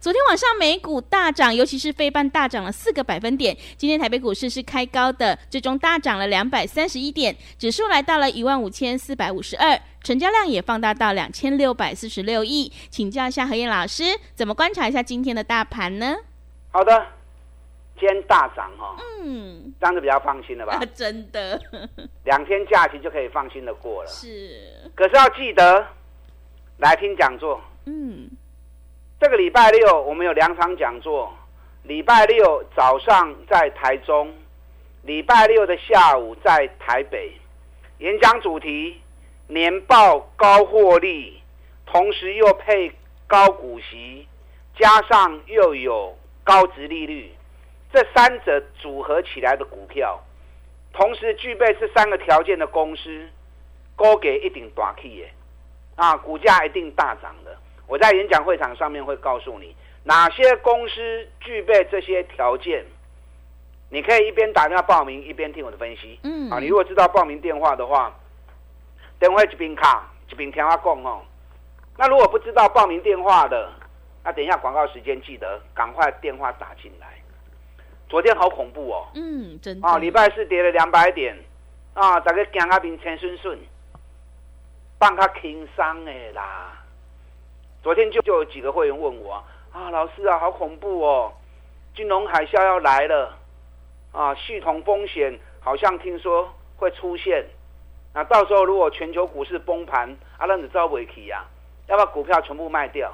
昨天晚上美股大涨，尤其是非半大涨了四个百分点。今天台北股市是开高的，最终大涨了两百三十一点，指数来到了一万五千四百五十二，成交量也放大到两千六百四十六亿。请教一下何燕老师，怎么观察一下今天的大盘呢？好的，今天大涨哈，嗯，这样子比较放心了吧？真的，两天假期就可以放心的过了。是，可是要记得来听讲座，嗯。这个礼拜六我们有两场讲座，礼拜六早上在台中，礼拜六的下午在台北。演讲主题：年报高获利，同时又配高股息，加上又有高值利率，这三者组合起来的股票，同时具备这三个条件的公司，高给一定大气耶，啊，股价一定大涨的。我在演讲会场上面会告诉你哪些公司具备这些条件，你可以一边打电话报名一边听我的分析。嗯，啊，你如果知道报名电话的话，等会一边卡一边听我讲哦。那如果不知道报名电话的，那等一下广告时间记得赶快电话打进来。昨天好恐怖哦。嗯，真啊，礼拜四跌了两百点啊，大家行啊平钱顺顺，放他轻松的啦。昨天就就有几个会员问我啊，老师啊，好恐怖哦，金融海啸要来了啊，系统风险好像听说会出现，那到时候如果全球股市崩盘，阿浪子遭不起呀，要把股票全部卖掉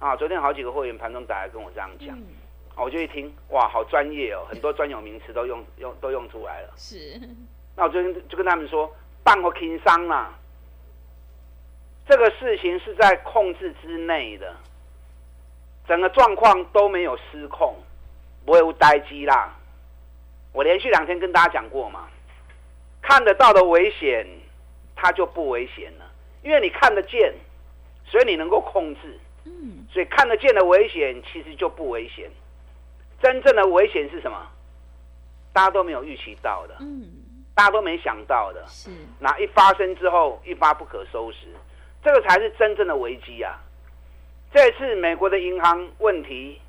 啊。昨天好几个会员盘中打来跟我这样讲，我就一听哇，好专业哦，很多专有名词都用用都用出来了。是，那我昨天就跟他们说，半个轻伤啦。这个事情是在控制之内的，整个状况都没有失控，不会无呆机啦。我连续两天跟大家讲过嘛，看得到的危险，它就不危险了，因为你看得见，所以你能够控制。嗯，所以看得见的危险其实就不危险，真正的危险是什么？大家都没有预期到的，嗯，大家都没想到的，是那一发生之后一发不可收拾。这个才是真正的危机啊！这次美国的银行问题，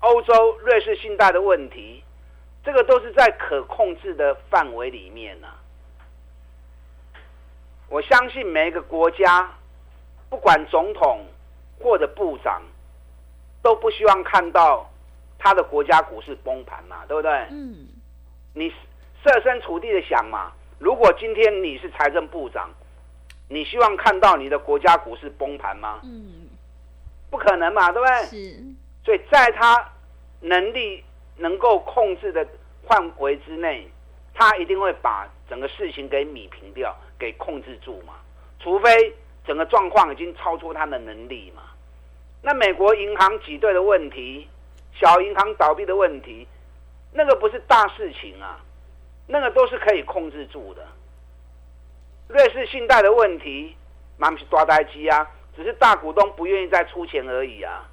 欧洲瑞士信贷的问题，这个都是在可控制的范围里面呢。我相信每一个国家，不管总统或者部长，都不希望看到他的国家股市崩盘嘛，对不对？嗯。你设身处地的想嘛，如果今天你是财政部长。你希望看到你的国家股市崩盘吗？嗯，不可能嘛，对不对？是。所以在他能力能够控制的范围之内，他一定会把整个事情给米平掉，给控制住嘛。除非整个状况已经超出他的能力嘛。那美国银行挤兑的问题，小银行倒闭的问题，那个不是大事情啊，那个都是可以控制住的。瑞士信贷的问题，蛮是抓呆机啊，只是大股东不愿意再出钱而已啊。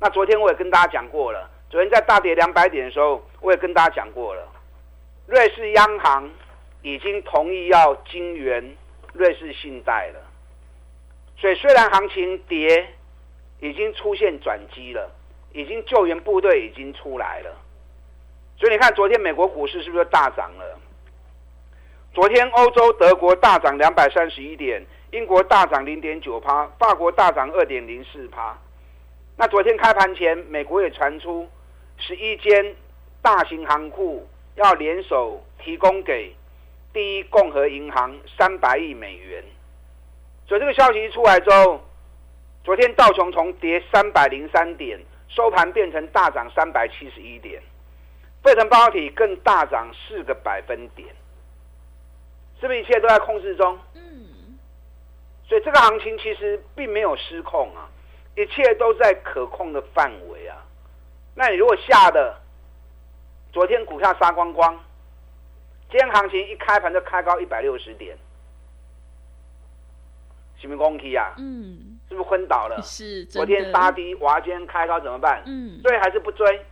那昨天我也跟大家讲过了，昨天在大跌两百点的时候，我也跟大家讲过了，瑞士央行已经同意要金援瑞士信贷了。所以虽然行情跌，已经出现转机了，已经救援部队已经出来了。所以你看，昨天美国股市是不是大涨了？昨天欧洲德国大涨两百三十一点，英国大涨零点九趴，法国大涨二点零四趴。那昨天开盘前，美国也传出十一间大型行库要联手提供给第一共和银行三百亿美元。所以这个消息一出来之后，昨天道琼从跌三百零三点收盘变成大涨三百七十一点，费城半导体更大涨四个百分点。是不是一切都在控制中？嗯，所以这个行情其实并没有失控啊，一切都在可控的范围啊。那你如果下的，昨天股票杀光光，今天行情一开盘就开高一百六十点，是不是攻击啊？嗯，是不是昏倒了？是，昨天杀低，哇，今天开高怎么办？嗯，追还是不追？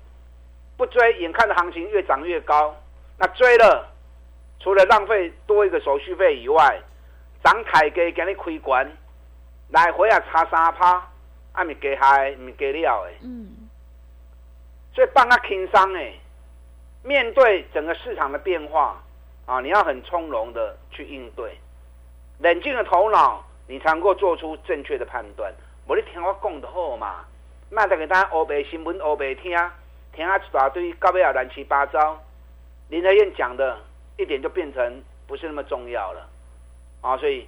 不追，眼看着行情越涨越高，那追了，除了浪费多一个手续费以外，涨太低给你亏关，来回啊差三趴，啊咪给害咪给了诶，嗯，所以帮他轻松诶。面对整个市场的变化啊，你要很从容的去应对，冷静的头脑，你才能够做出正确的判断。我你听我讲就好嘛，卖得给大家欧白新闻欧白听，听啊一大堆到尾啊乱七八糟。林德燕讲的一点就变成不是那么重要了啊，所以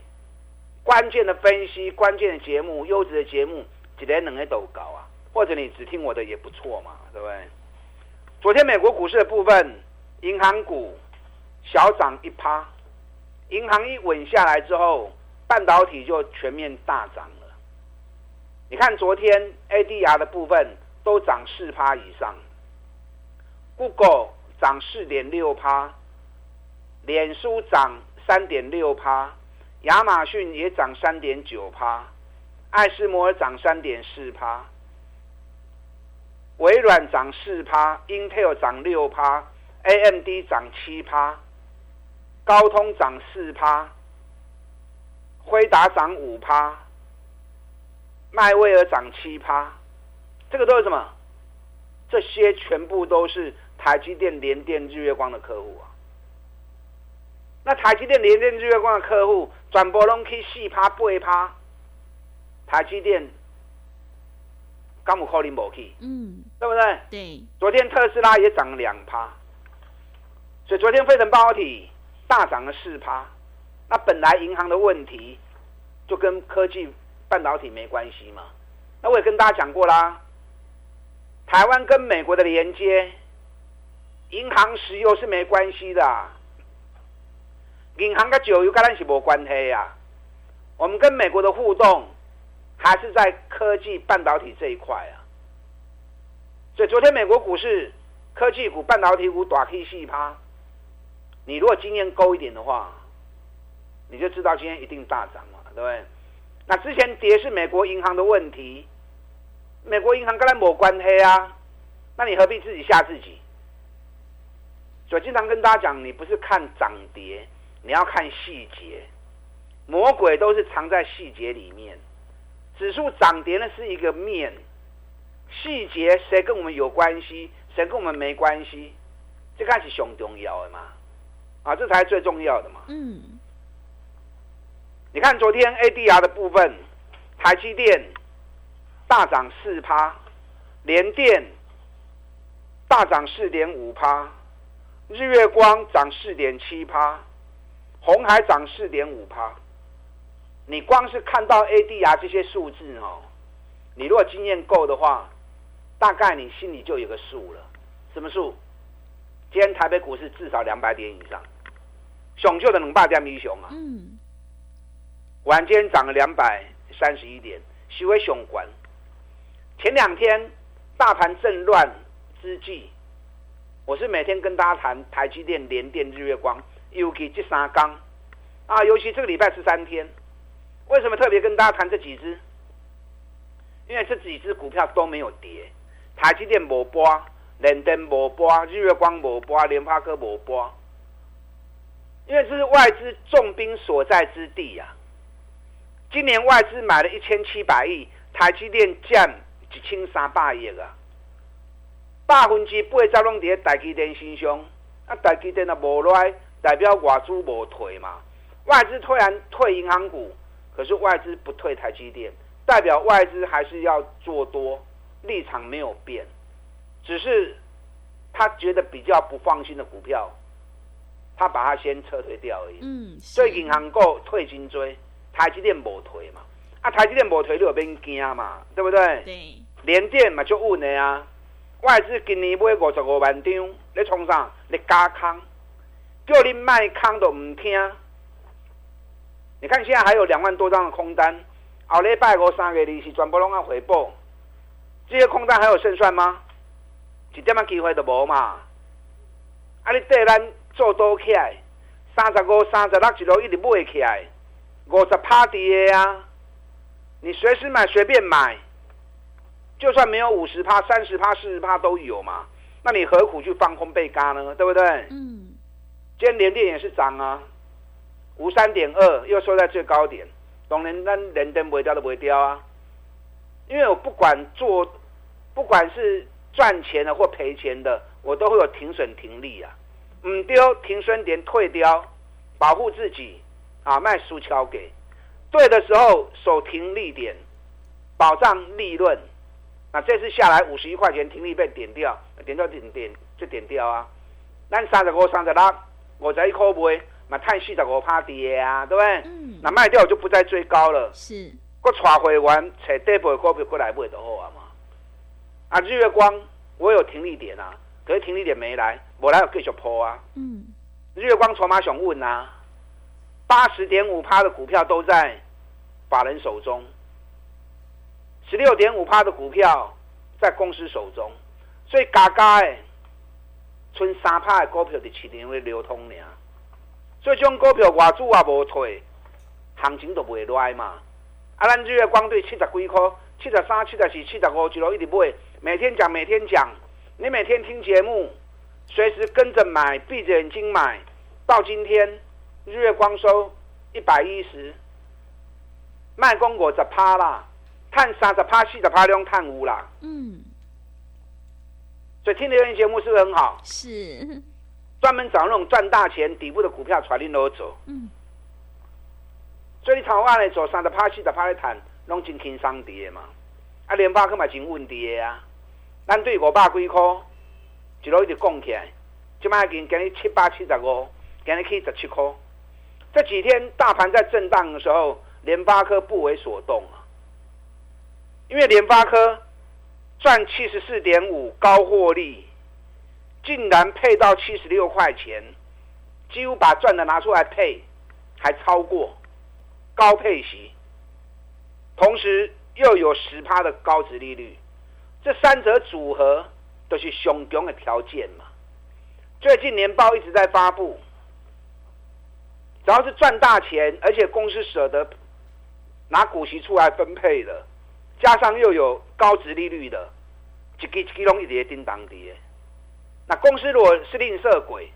关键的分析、关键的节目、优质的节目，几连两个都搞啊，或者你只听我的也不错嘛，对不对？昨天美国股市的部分，银行股小涨一趴，银行一稳下来之后，半导体就全面大涨了。你看昨天 ADR 的部分都涨四趴以上，Google 涨四点六趴，脸书涨三点六趴，亚马逊也涨三点九趴，爱斯摩尔涨三点四趴。微软涨四趴，Intel 涨六趴，AMD 涨七趴，高通涨四趴，辉达涨五趴，迈威尔涨七趴，这个都是什么？这些全部都是台积电、联电、日月光的客户啊。那台积电、连电、日月光的客户，转播拢去四趴、八趴，台积电。刚姆扣林博去，嗯，对不对？对，昨天特斯拉也涨了两趴，所以昨天飞腾半导体大涨了四趴。那本来银行的问题就跟科技半导体没关系嘛。那我也跟大家讲过啦，台湾跟美国的连接，银行石油是没关系的，银行跟酒油跟咱是没关系呀。我们跟美国的互动。还是在科技半导体这一块啊，所以昨天美国股市科技股、半导体股短 K 细趴，你如果经验够一点的话，你就知道今天一定大涨嘛，对不对？那之前跌是美国银行的问题，美国银行跟它没关系啊，那你何必自己吓自己？所以经常跟大家讲，你不是看涨跌，你要看细节，魔鬼都是藏在细节里面。指数涨跌呢是一个面，细节谁跟我们有关系，谁跟我们没关系，这个是熊重要的嘛，啊，这才是最重要的嘛。嗯，你看昨天 ADR 的部分，台积电大涨四趴，联电大涨四点五趴，日月光涨四点七趴，红海涨四点五趴。你光是看到 ADR 这些数字哦，你如果经验够的话，大概你心里就有个数了。什么数？今天台北股市至少两百点以上，熊就的能霸点英雄啊！嗯，晚间涨了两百三十一点，许为熊管。前两天大盘正乱之际，我是每天跟大家谈台积电、联电、日月光，尤其这三缸啊，尤其这个礼拜十三天。为什么特别跟大家谈这几只？因为这几只股票都没有跌，台积电没波，联电没波，日月光没波，联发科没波。因为这是外资重兵所在之地呀。今年外资买了一千七百亿，台积电降一千三百亿啊，百分之八十拢伫台积电身上，啊，台积电啊无来，代表外资无退嘛。外资突然退银行股。可是外资不退台积电，代表外资还是要做多，立场没有变，只是他觉得比较不放心的股票，他把它先撤退掉而已。嗯，所以银行股退金追，台积电无退嘛，啊台积电无退，你有变惊嘛，对不对？对，联电嘛就稳的啊，外资今年买五十五万张，你冲啥？你加空，叫你卖空都唔听，你看现在还有两万多张的空单，后礼拜五三月利息全部拢要回报，这些空单还有胜算吗？一点仔机会都无嘛！啊，你对咱做多起来，三十五、三十六一路一直买起来，五十趴跌啊！你随时买，随便买，就算没有五十趴、三十趴、四十趴都有嘛。那你何苦去放空被嘎呢？对不对？嗯。今天连电也是涨啊，五三点二又收在最高点，当然咱连电不会掉都不会掉啊。因为我不管做，不管是。赚钱的或赔钱的，我都会有停损停利啊，唔丢停损点退掉，保护自己啊，卖输桥给对的时候守停利点，保障利润。那这次下来五十一块钱停利被点掉，点掉点点就点掉啊。那三十五、三十六，我在一块卖，嘛叹四十五怕跌啊，对不对？嗯。那卖掉我就不再追高了。是。我带会员找底部的股票过来买就好啊嘛。啊，日月光我有停利点啊，可是停利点没来，我来有继续破啊。嗯，日月光筹码想问啊，八十点五趴的股票都在法人手中，十六点五趴的股票在公司手中，所以嘎嘎诶，剩三趴的股票伫市场会流通呢。所以种股票外资也无退，行情都不会来嘛。啊，咱日月光对七十几块，七十三、七十四、七十五一路一直买。每天讲，每天讲，你每天听节目，随时跟着买，闭着眼睛买。到今天，日月光收一百一十，卖公果十趴啦，碳三十趴、四十趴量碳五啦。嗯，所以听留言节目是不是很好？是，专门找那种赚大钱底部的股票，传你都走。嗯，所以你台湾来做三十趴、四十趴的谈，拢真轻松跌嘛。啊，联发科嘛真稳跌啊。咱对五百几块，一路一直供起来，即摆已经今日七百七十五，今日去十七块。这几天大盘在震荡的时候，联发科不为所动啊，因为联发科赚七十四点五高获利，竟然配到七十六块钱，几乎把赚的拿出来配，还超过高配息，同时又有十趴的高值利率。这三者组合都是雄强的条件嘛。最近年报一直在发布，只要是赚大钱，而且公司舍得拿股息出来分配的，加上又有高值利率的，一支一支拢一直叮当跌。那公司如果是吝啬鬼，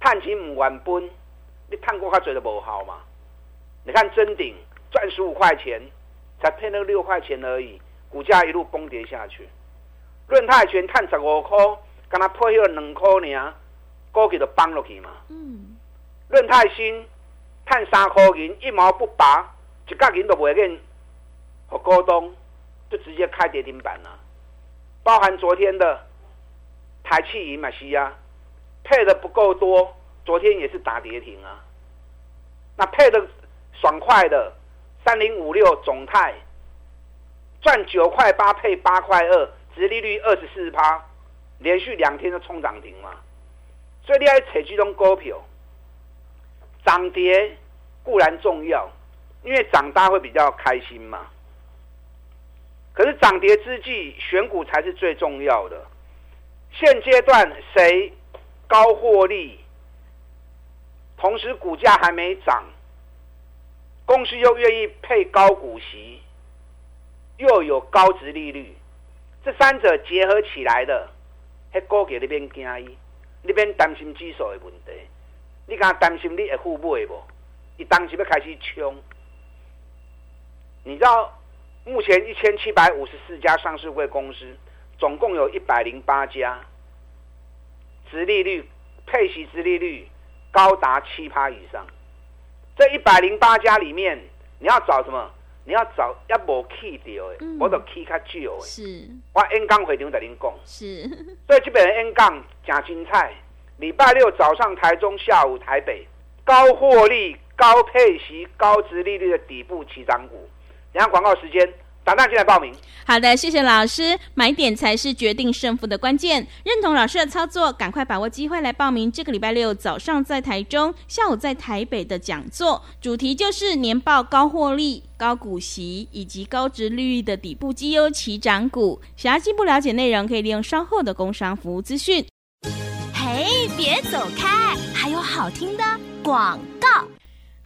探钱唔还本，你探过他嘴都不好嘛。你看真顶赚十五块钱，才配那六块钱而已。股价一路崩跌下去，润泰全探十五块，跟他配了两块呢，股价就崩落去嘛。嗯，润泰新探三块银，一毛不拔，一角银都不会给，和高东就直接开跌停板了。包含昨天的台气银嘛西啊，配的不够多，昨天也是打跌停啊。那配的爽快的三零五六总泰。赚九块八配八块二，殖利率二十四趴，连续两天都冲涨停嘛。所以你爱采这种股票，涨跌固然重要，因为涨大会比较开心嘛。可是涨跌之际，选股才是最重要的。现阶段谁高获利，同时股价还没涨，公司又愿意配高股息。又有高值利率，这三者结合起来的，迄股价那边惊伊，那边担心指数的问题，你敢担心你会付买不？你当时要开始冲，你知道目前一千七百五十四家上市会公司，总共有一百零八家，值利率、配息值利率高达七趴以上。这一百零八家里面，你要找什么？你要找一无去掉的，我都去较少的。是，我 N 杠会场在您讲。是，所以这边 N 杠假精彩。礼拜六早上台中，下午台北，高获利、高配息、高值利率的底部起涨股。然后广告时间，打电进来报名。好的，谢谢老师。买点才是决定胜负的关键。认同老师的操作，赶快把握机会来报名这个礼拜六早上在台中，下午在台北的讲座，主题就是年报高获利、高股息以及高值利率的底部绩优起涨股。想要进一步了解内容，可以利用稍后的工商服务资讯。嘿，别走开，还有好听的广告。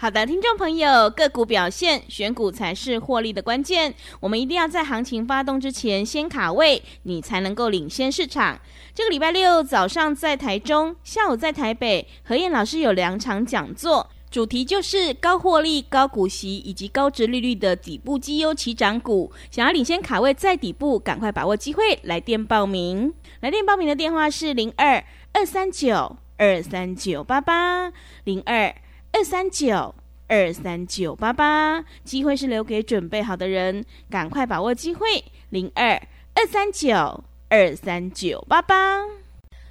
好的，听众朋友，个股表现，选股才是获利的关键。我们一定要在行情发动之前先卡位，你才能够领先市场。这个礼拜六早上在台中，下午在台北，何燕老师有两场讲座，主题就是高获利、高股息以及高值利率的底部绩优起涨股。想要领先卡位在底部，赶快把握机会，来电报名。来电报名的电话是零二二三九二三九八八零二。二三九二三九八八，机会是留给准备好的人，赶快把握机会。零二二三九二三九八八，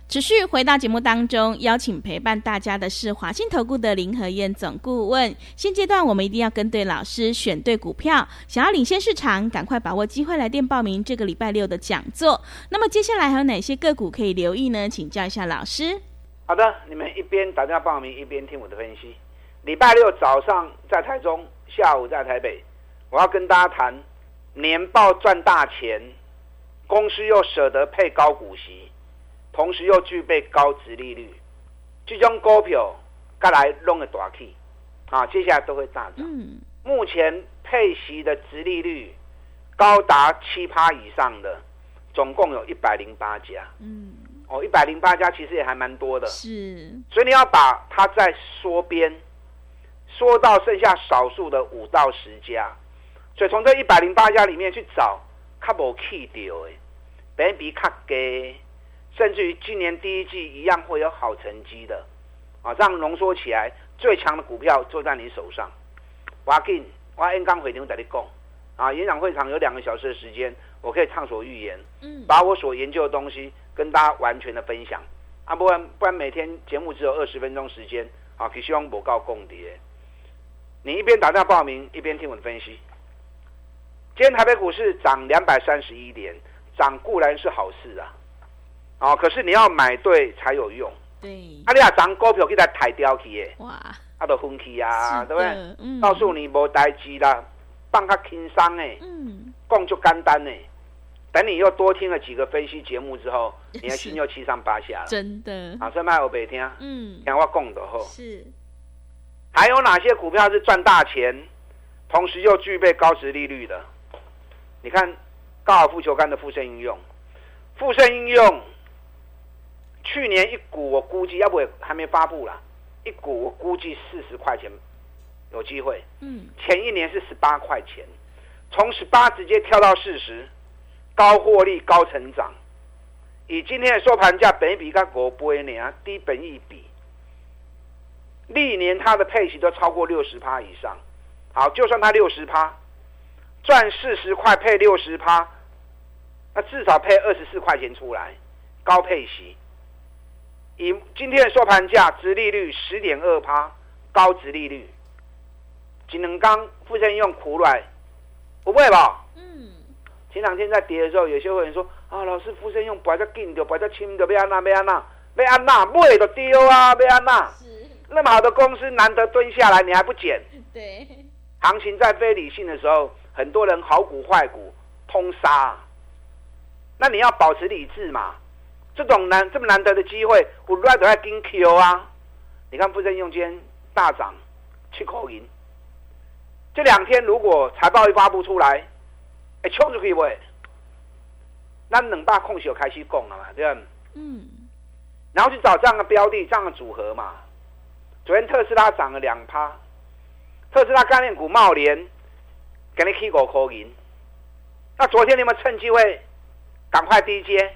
持续回到节目当中，邀请陪伴大家的是华信投顾的林和燕总顾问。现阶段我们一定要跟对老师，选对股票，想要领先市场，赶快把握机会来电报名这个礼拜六的讲座。那么接下来还有哪些个股可以留意呢？请教一下老师。好的，你们一边打电话报名，一边听我的分析。礼拜六早上在台中，下午在台北，我要跟大家谈年报赚大钱，公司又舍得配高股息，同时又具备高值利率，这种股票该来弄个大 K，啊！接下来都会大涨。目前配息的值利率高达七趴以上的，总共有一百零八家。嗯，哦，一百零八家其实也还蛮多的。是，所以你要把它在缩边。说到剩下少数的五到十家，所以从这一百零八家里面去找，卡无去掉诶，本比卡低，甚至于今年第一季一样会有好成绩的，啊，这样浓缩起来，最强的股票就在你手上。我紧，我 N 刚回头在你讲，啊，演讲会场有两个小时的时间，我可以畅所欲言，嗯，把我所研究的东西跟大家完全的分享，啊，不然不然每天节目只有二十分钟时间，啊，希望我告共跌。你一边打电话报名，一边听我的分析。今天台北股市涨两百三十一点，涨固然是好事啊，哦，可是你要买对才有用。对，啊，你啊涨股票给它抬掉去耶，哇，啊都分期啊，对不对？嗯。告诉你无代志啦，放较轻松诶，嗯，讲就简单诶。等你又多听了几个分析节目之后，你的心又七上八下了。真的。啊，所以卖我白听，嗯，听我讲的好。是。还有哪些股票是赚大钱，同时又具备高值利率的？你看高尔夫球杆的富盛应用，富盛应用去年一股我估计要不还没发布啦，一股我估计四十块钱有机会。嗯，前一年是十八块钱，从十八直接跳到四十，高获利高成长。以今天的收盘价，本比跟国波呢低本一比。历年它的配息都超过六十趴以上，好，就算它六十趴，赚四十块配六十趴，那至少配二十四块钱出来，高配息。以今天的收盘价，值利率十点二趴，高值利率。锦能刚富盛用苦软，不会吧？嗯。前两天在跌的时候，有些会员说啊，老师富盛用摆在紧的，摆在轻的，被安娜，被安娜，被安娜，买都丢啊，被安娜。那么好的公司难得蹲下来，你还不捡？对，行情在非理性的时候，很多人好股坏股通杀。那你要保持理智嘛？这种难这么难得的机会，我 right 都在跟 Q 啊！你看富盛用间大涨，七口银。这两天如果财报一发布出来，哎，冲出去喂？那冷霸空手开始供了嘛？对吧？嗯。然后去找这样的标的，这样的组合嘛。昨天特斯拉涨了两趴，特斯拉概念股茂联给你 K 股扣银。那昨天你们趁机会赶快低接，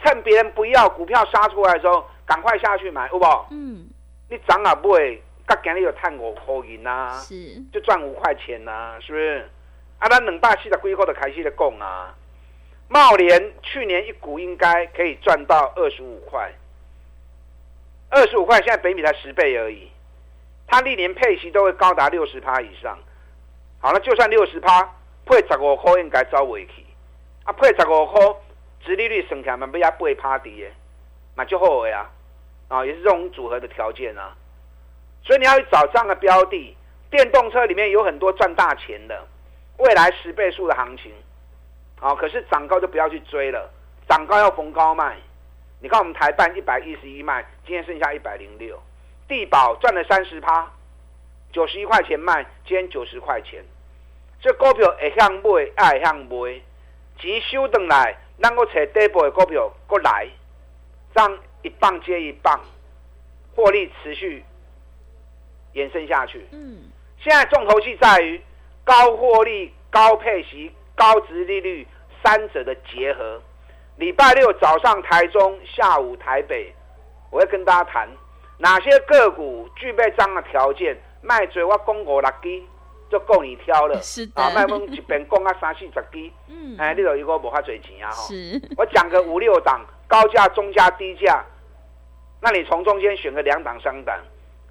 趁别人不要股票杀出来的时候，赶快下去买，好不好？嗯。你涨啊不会，刚今日有探五扣银呐，是就赚五块钱呐，是不是？啊，咱两百四十几块的开始的供啊。茂联去年一股应该可以赚到二十五块。二十五块，现在北米才十倍而已，它历年配息都会高达六十趴以上。好了，就算六十趴，配十五块应该走未去，啊，配十五块，殖利率算起来嘛，要八趴的，嘛就好的啊，啊，也是这种组合的条件啊。所以你要去找这样的标的，电动车里面有很多赚大钱的，未来十倍数的行情，好，可是涨高就不要去追了，涨高要逢高卖。你看我们台办一百一十一卖，今天剩下一百零六，地保赚了三十趴，九十一块钱卖，今天九十块钱。这股票会向买，爱向卖，钱收回来，咱个找底部的股票过来，这样一棒接一棒，获利持续延伸下去。嗯，现在重头戏在于高获利、高配息、高值利率三者的结合。礼拜六早上台中，下午台北，我会跟大家谈哪些个股具备这样的条件，卖嘴我讲五六支就够你挑了。是的。啊，卖我一边讲啊三四十支，嗯，哎，你有一个无法赚钱啊哈。是。我讲个五六档，高价、中价、低价，那你从中间选个两档、三档，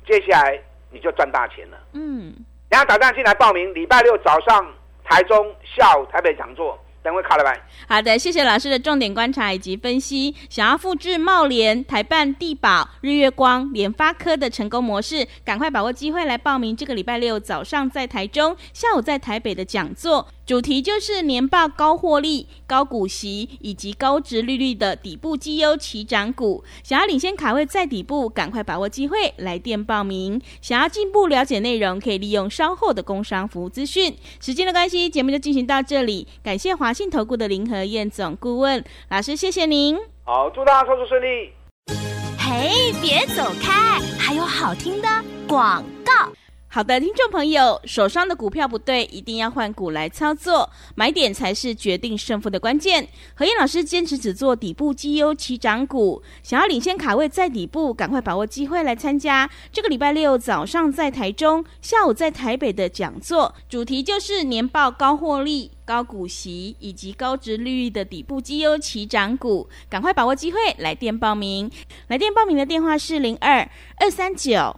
接下来你就赚大钱了。嗯。然后打电话进来报名，礼拜六早上台中，下午台北讲座。等会卡了吧。好的，谢谢老师的重点观察以及分析。想要复制茂联、台办、地保、日月光、联发科的成功模式，赶快把握机会来报名。这个礼拜六早上在台中，下午在台北的讲座，主题就是年报高获利、高股息以及高值利率的底部绩优起涨股。想要领先卡位在底部，赶快把握机会来电报名。想要进一步了解内容，可以利用稍后的工商服务资讯。时间的关系，节目就进行到这里，感谢华。信投顾的林和燕总顾问老师，谢谢您。好，祝大家操作顺利。嘿，别走开，还有好听的广告。好的，听众朋友，手上的股票不对，一定要换股来操作，买点才是决定胜负的关键。何燕老师坚持只做底部绩优起涨股，想要领先卡位在底部，赶快把握机会来参加这个礼拜六早上在台中，下午在台北的讲座，主题就是年报高获利、高股息以及高值利率的底部绩优起涨股，赶快把握机会来电报名。来电报名的电话是零二二三九。